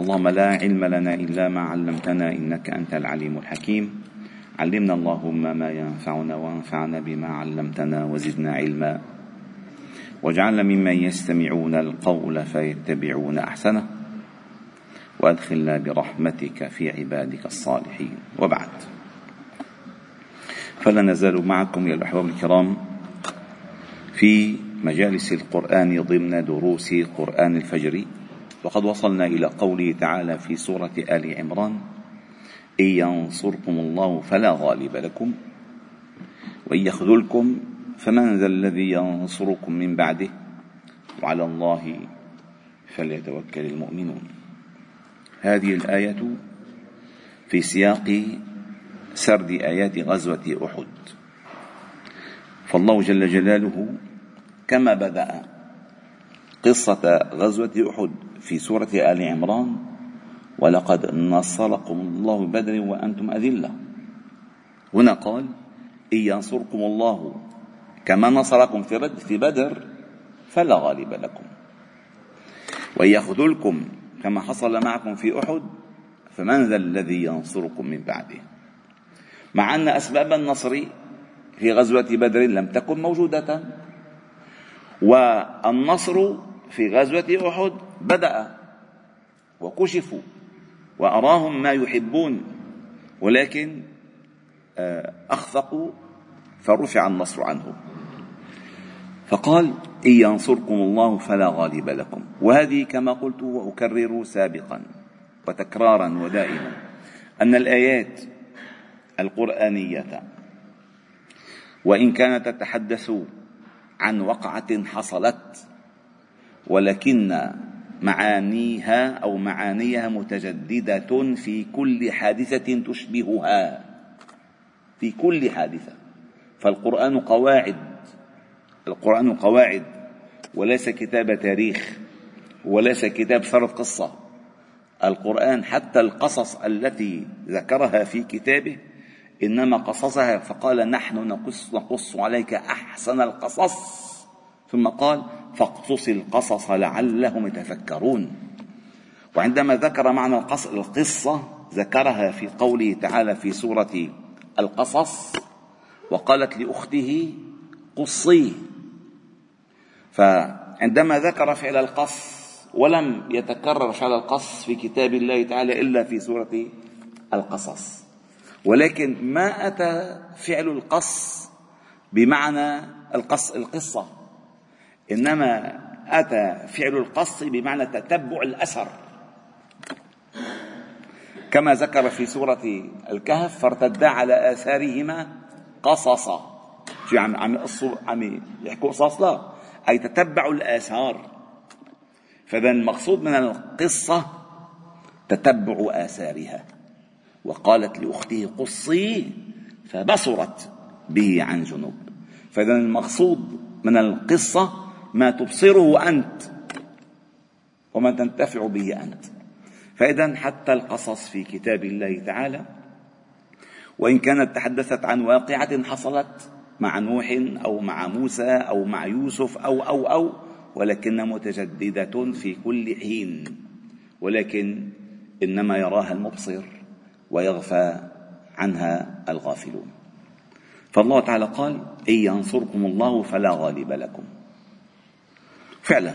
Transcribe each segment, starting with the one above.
اللهم لا علم لنا إلا ما علمتنا إنك أنت العليم الحكيم. علمنا اللهم ما ينفعنا وانفعنا بما علمتنا وزدنا علما. واجعلنا ممن يستمعون القول فيتبعون أحسنه. وأدخلنا برحمتك في عبادك الصالحين. وبعد. فلا نزال معكم يا الأحباب الكرام في مجالس القرآن ضمن دروس قرآن الفجر. وقد وصلنا إلى قوله تعالى في سورة آل عمران إن ينصركم الله فلا غالب لكم وإن يخذلكم فمن ذا الذي ينصركم من بعده وعلى الله فليتوكل المؤمنون. هذه الآية في سياق سرد آيات غزوة أحد. فالله جل جلاله كما بدأ قصة غزوة أحد في سورة آل عمران ولقد نصركم الله بدر وأنتم أذلة. هنا قال إن ينصركم الله كما نصركم في في بدر فلا غالب لكم. وإن يخذلكم كما حصل معكم في أحد فمن ذا الذي ينصركم من بعده؟ مع أن أسباب النصر في غزوة بدر لم تكن موجودة والنصر في غزوة أحد بدأ وكشفوا وأراهم ما يحبون ولكن آه، أخفقوا فرفع النصر عنهم. فقال إن ينصركم الله فلا غالب لكم. وهذه كما قلت وأكرر سابقا وتكرارا ودائما أن الآيات القرآنية وإن كانت تتحدث عن وقعة حصلت ولكن معانيها أو معانيها متجددة في كل حادثة تشبهها. في كل حادثة. فالقرآن قواعد. القرآن قواعد. وليس كتاب تاريخ. وليس كتاب سرد قصة. القرآن حتى القصص التي ذكرها في كتابه إنما قصصها فقال نحن نقص نقص عليك أحسن القصص. ثم قال فاقصص القصص لعلهم يتفكرون. وعندما ذكر معنى القصة ذكرها في قوله تعالى في سورة القصص وقالت لأخته قصيه فعندما ذكر فعل القص ولم يتكرر فعل القص في كتاب الله تعالى إلا في سورة القصص. ولكن ما أتى فعل القص بمعنى القص القصة؟ إنما أتى فعل القص بمعنى تتبع الأثر. كما ذكر في سورة الكهف فارتدا على آثارهما قصصا. شو عم عم عم يحكوا قصص؟ لا. أي تتبعوا الآثار. فإذا المقصود من القصة تتبع آثارها. وقالت لأخته قصي فبصرت به عن جنوب. فإذا المقصود من القصة ما تبصره أنت وما تنتفع به أنت. فإذا حتى القصص في كتاب الله تعالى وإن كانت تحدثت عن واقعة حصلت مع نوح أو مع موسى أو مع يوسف أو أو أو ولكن متجددة في كل حين ولكن إنما يراها المبصر ويغفى عنها الغافلون. فالله تعالى قال إن ينصركم الله فلا غالب لكم. فعلا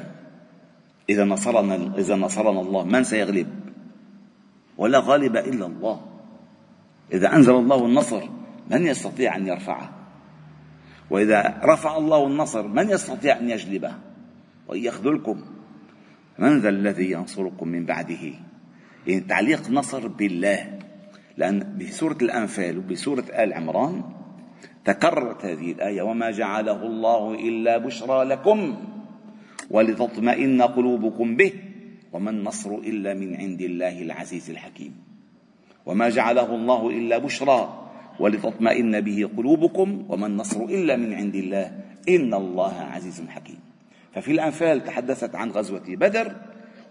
إذا نصرنا إذا نصرنا الله من سيغلب؟ ولا غالب إلا الله إذا أنزل الله النصر من يستطيع أن يرفعه؟ وإذا رفع الله النصر من يستطيع أن يجلبه؟ وإن يخذلكم من ذا الذي ينصركم من بعده؟ يعني تعليق نصر بالله لأن بسورة الأنفال وبسورة آل عمران تكررت هذه الآية وما جعله الله إلا بشرى لكم ولتطمئن قلوبكم به وما النصر إلا من عند الله العزيز الحكيم. وما جعله الله إلا بشرى ولتطمئن به قلوبكم وما النصر إلا من عند الله. إن الله عزيز حكيم. ففي الأنفال تحدثت عن غزوة بدر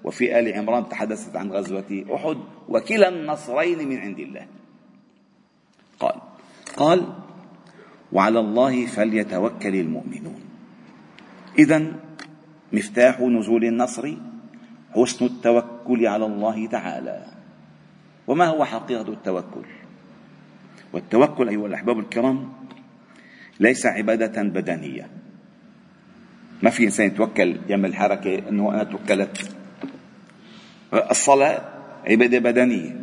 وفي آل عمران تحدثت عن غزوة أحد وكلا النصرين من عند الله. قال قال وعلى الله فليتوكل المؤمنون. اذا مفتاح نزول النصر حسن التوكل على الله تعالى. وما هو حقيقة التوكل؟ والتوكل أيها الأحباب الكرام ليس عبادة بدنية. ما في إنسان يتوكل يعمل حركة أنه أنا توكلت. الصلاة عبادة بدنية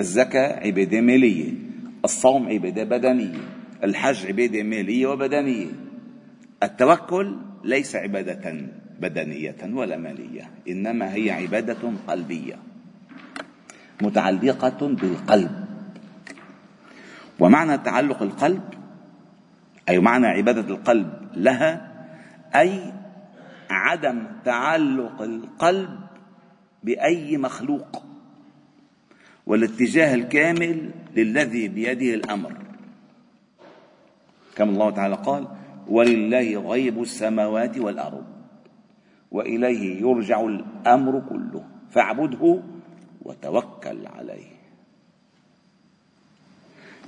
الزكاة عبادة مالية الصوم عبادة بدنية الحج عبادة مالية وبدنية. التوكل ليس عبادة. بدنية ولا مالية إنما هي عبادة قلبية متعلقة بالقلب. ومعنى تعلق القلب أي معنى عبادة القلب لها أي عدم تعلق القلب بأي مخلوق والاتجاه الكامل للذي بيده الأمر. كما الله تعالى قال ولله غيب السماوات والأرض. وإليه يرجع الأمر كله. فاعبده وتوكل عليه.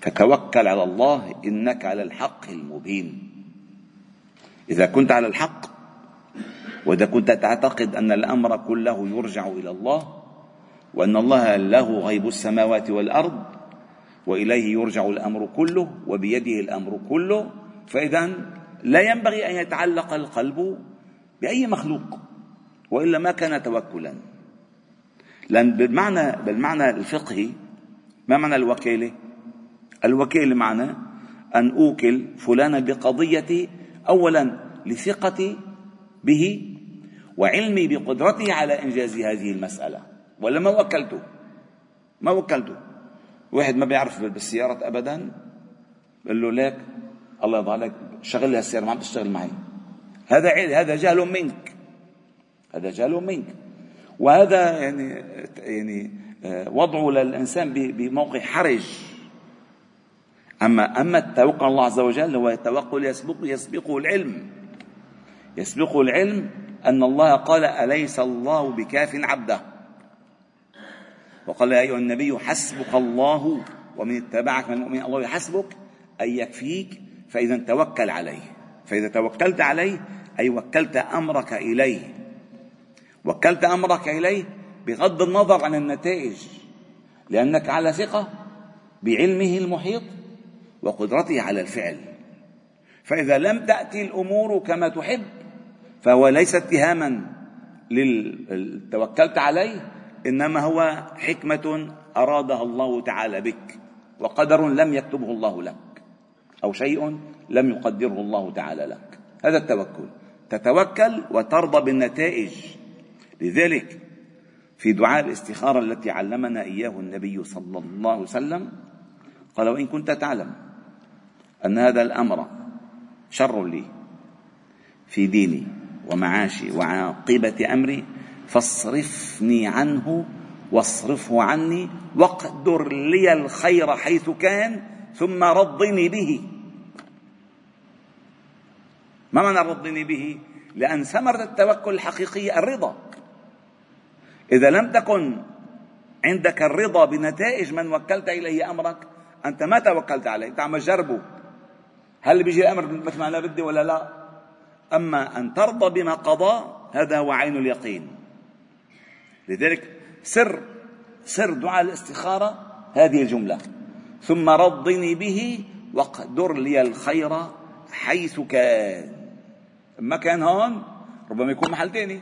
فتوكل على الله إنك على الحق المبين. إذا كنت على الحق وإذا كنت تعتقد أن الأمر كله يرجع إلى الله وأن الله له غيب السماوات والأرض وإليه يرجع الأمر كله وبيده الأمر كله فإذا لا ينبغي أن يتعلق القلب بأي مخلوق وإلا ما كان توكلا. لأن بالمعنى بالمعنى الفقهي ما معنى الوكالة؟ الوكالة معنى أن أوكل فلانا بقضيتي أولا لثقتي به وعلمي بقدرته على إنجاز هذه المسألة. ولا ما وكلته؟ ما وكلته. واحد ما بيعرف بالسيارة أبدا بقول له ليك الله يرضى عليك شغل لي السيارة ما عم تشتغل معي. هذا هذا جهل منك. هذا جهل منك. وهذا يعني يعني آه، وضعه للإنسان بموقع حرج. أما أما التوكل الله عز وجل هو التوكل يسبق يسبقه العلم. يسبقه العلم أن الله قال أليس الله بكاف عبده؟ وقال يا أيها النبي حسبك الله ومن اتبعك من المؤمنين. الله يحسبك اي يكفيك فإذا توكل عليه. فإذا توكلت عليه أي وكلت أمرك إليه. وكلت أمرك إليه بغض النظر عن النتائج لأنك على ثقة بعلمه المحيط وقدرته على الفعل. فإذا لم تأتي الأمور كما تحب فهو ليس اتهاما توكلت عليه إنما هو حكمة ارادها الله تعالى بك وقدر لم يكتبه الله لك. أو شيء لم يقدره الله تعالى لك. هذا التوكل. تتوكل وترضى بالنتائج. لذلك في دعاء الاستخارة التي علمنا إياه النبي صلى الله عليه وسلم قال وإن كنت تعلم أن هذا الأمر شر لي في ديني ومعاشي وعاقبة أمري فاصرفني عنه واصرفه عني واقدر لي الخير حيث كان ثم رضني به. ما معنى رضني به؟ لأن ثمرة التوكل الحقيقية الرضا. إذا لم تكن عندك الرضا بنتائج من وكلت إليه أمرك أنت ما توكلت عليه أنت عم تجربه هل بيجي الأمر مثل ما أنا بدي ولا لا؟ أما أن ترضى بما قضى هذا هو عين اليقين. لذلك سر سر دعاء الاستخارة هذه الجملة. ثم رضني به واقدر لي الخير حيث كان. ما كان هون ربما يكون محل ثاني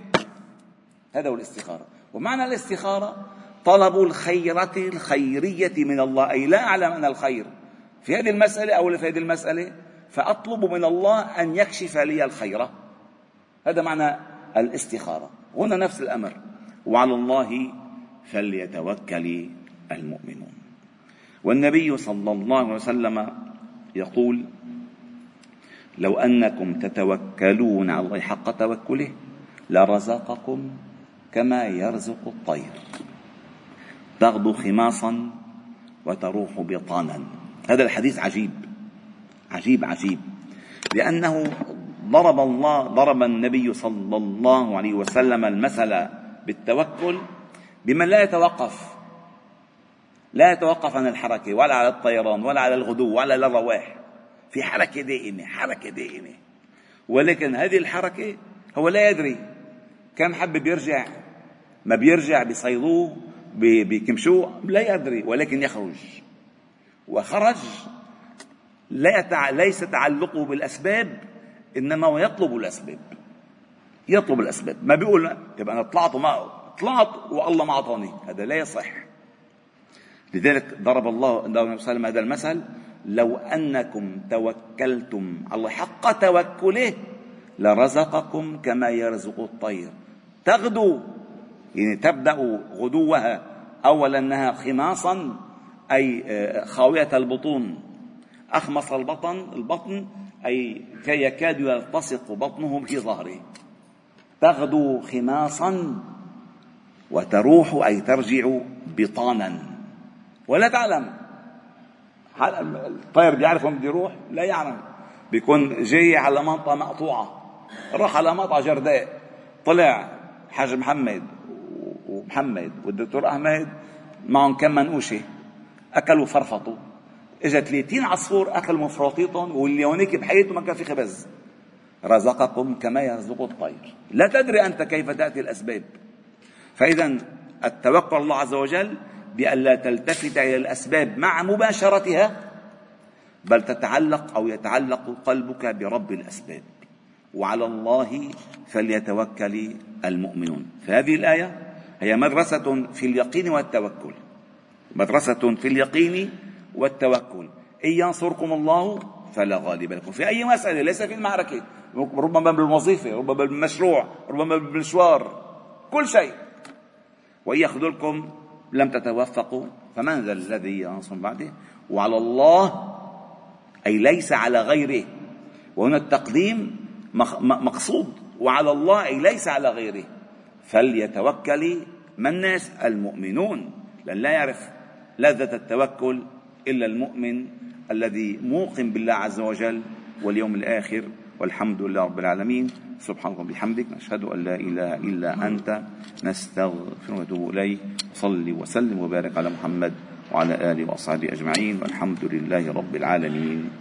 هذا هو الاستخارة. ومعنى الاستخارة طلب الخيرة الخيرية من الله أي لا أعلم أن الخير في هذه المسألة أو في هذه المسألة فأطلب من الله أن يكشف لي الخير. هذا معنى الاستخارة. هنا نفس الأمر. وعلى الله فليتوكل المؤمنون. والنبي صلى الله عليه وسلم يقول لو أنكم تتوكلون على الله حق توكله لرزقكم كما يرزق الطير. تغدو خماصا وتروح بطانا. هذا الحديث عجيب. عجيب عجيب. لأنه ضرب الله ضرب النبي صلى الله عليه وسلم المثل بالتوكل بمن لا يتوقف. لا يتوقف عن الحركة ولا على الطيران ولا على الغدو ولا على الرواح. في حركة دائمة حركة دائمة. ولكن هذه الحركة هو لا يدري كم حب بيرجع ما بيرجع بيصيدوه بيكمشوه لا يدري ولكن يخرج. وخرج لا. ليس تعلقه بالأسباب إنما هو يطلب الأسباب. يطلب الأسباب. ما بيقول طيب أنا طلعت وما طلعت والله ما أعطاني. هذا لا يصح. لذلك ضرب الله النبي صلى الله عليه وسلم هذا المثل لو أنكم توكلتم على حق توكله لرزقكم كما يرزق الطير. تغدو يعني تبدأ غدوها اولا انها خماصا أي آه، خاوية البطون. أخمص البطن البطن أي يكاد يلتصق بطنه في ظهره. تغدو خماصا وتروح أي ترجع بطانا. ولا تعلم. الطير بيعرف وين بده يروح؟ لا يعلم. بيكون جاي على منطقة مقطوعة. راح على منطقة جرداء. طلع حاج محمد ومحمد والدكتور أحمد معهم كم منقوشة. أكلوا فرفطوا اجى 30 عصفور أكلوا مفراطيطهم واللي هونيك بحياته ما كان في خبز. رزقكم كما يرزق الطير. لا تدري أنت كيف تأتي الأسباب. فإذا التوكل الله عز وجل بألا تلتفت إلى الأسباب مع مباشرتها بل تتعلق أو يتعلق قلبك برب الأسباب. وعلى الله فليتوكل المؤمنون. فهذه الآية هي مدرسة في اليقين والتوكل. مدرسة في اليقين والتوكل. إن ينصركم الله فلا غالب لكم. في أي مسألة ليس في المعركة. ربما بالوظيفة ربما بالمشروع ربما بالمشوار كل شيء. وإن يخذلكم لم تتوفقوا فمن ذا الذي ينصر بعده؟ وعلى الله أي ليس على غيره. وهنا التقديم مقصود. وعلى الله أي ليس على غيره. فليتوكل من الناس المؤمنون. لأن لا يعرف لذة التوكل إلا المؤمن الذي موقن بالله عز وجل واليوم الآخر. والحمد لله رب العالمين. سبحانك وبحمدك نشهد أن لا إله إلا أنت نستغفر ونتوب إليك. صل وسلم وبارك على محمد وعلى آله وأصحابه أجمعين. والحمد لله رب العالمين.